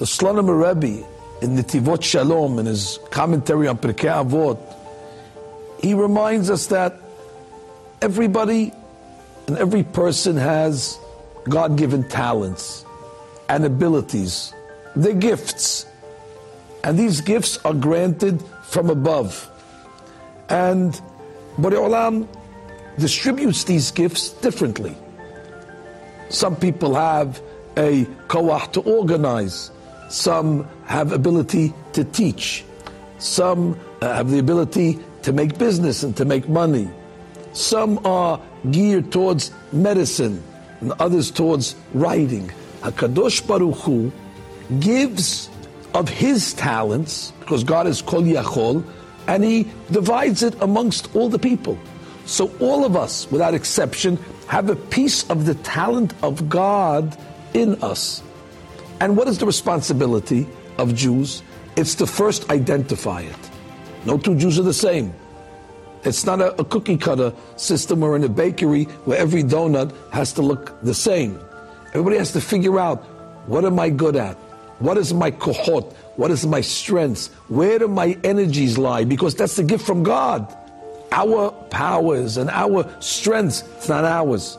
The Slonim Rebbe in Netivot Shalom, in his commentary on Pirkei Avot, he reminds us that everybody and every person has God given talents and abilities. They're gifts. And these gifts are granted from above. And Borei Olam distributes these gifts differently. Some people have a koach to organize. Some have ability to teach. Some uh, have the ability to make business and to make money. Some are geared towards medicine and others towards writing. Hakadosh Baruch Hu gives of his talents because God is Kol Yachol, and He divides it amongst all the people. So all of us, without exception, have a piece of the talent of God in us. And what is the responsibility of Jews? It's to first identify it. No two Jews are the same. It's not a, a, cookie cutter system or in a bakery where every donut has to look the same. Everybody has to figure out what am I good at? What is my kohot? What is my strengths? Where do my energies lie? Because that's the gift from God. Our powers and our strengths, it's not ours.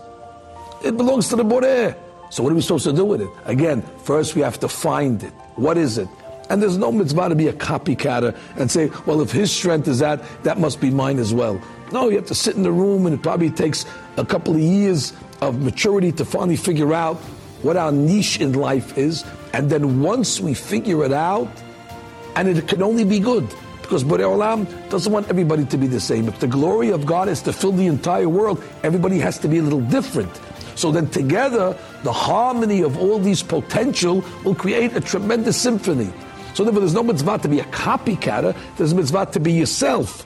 It belongs to the Boreh. So what are we supposed to do with it? Again, first we have to find it. What is it? And there's no mitzvah to be a copycatter and say, well, if his strength is that, that must be mine as well. No, you have to sit in the room and it probably takes a couple of years of maturity to finally figure out what our niche in life is. And then once we figure it out, and it can only be good, because Borei Olam doesn't want everybody to be the same. If the glory of God is to fill the entire world, everybody has to be a little different. So then together, the harmony of all these potential will create a tremendous symphony. So therefore, there's no mitzvah to be a copycatter. There's a mitzvah to be yourself.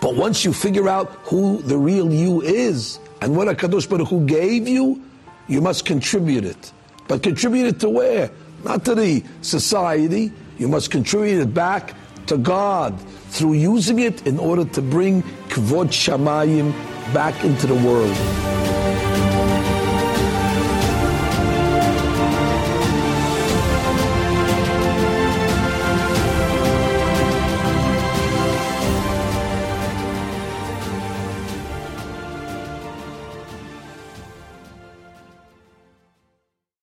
But once you figure out who the real you is and what Hakadosh Baruch Hu gave you, you must contribute it. But contribute it to where? Not to the society. You must contribute it back to God through using it in order to bring Kvod Shamayim back into the world.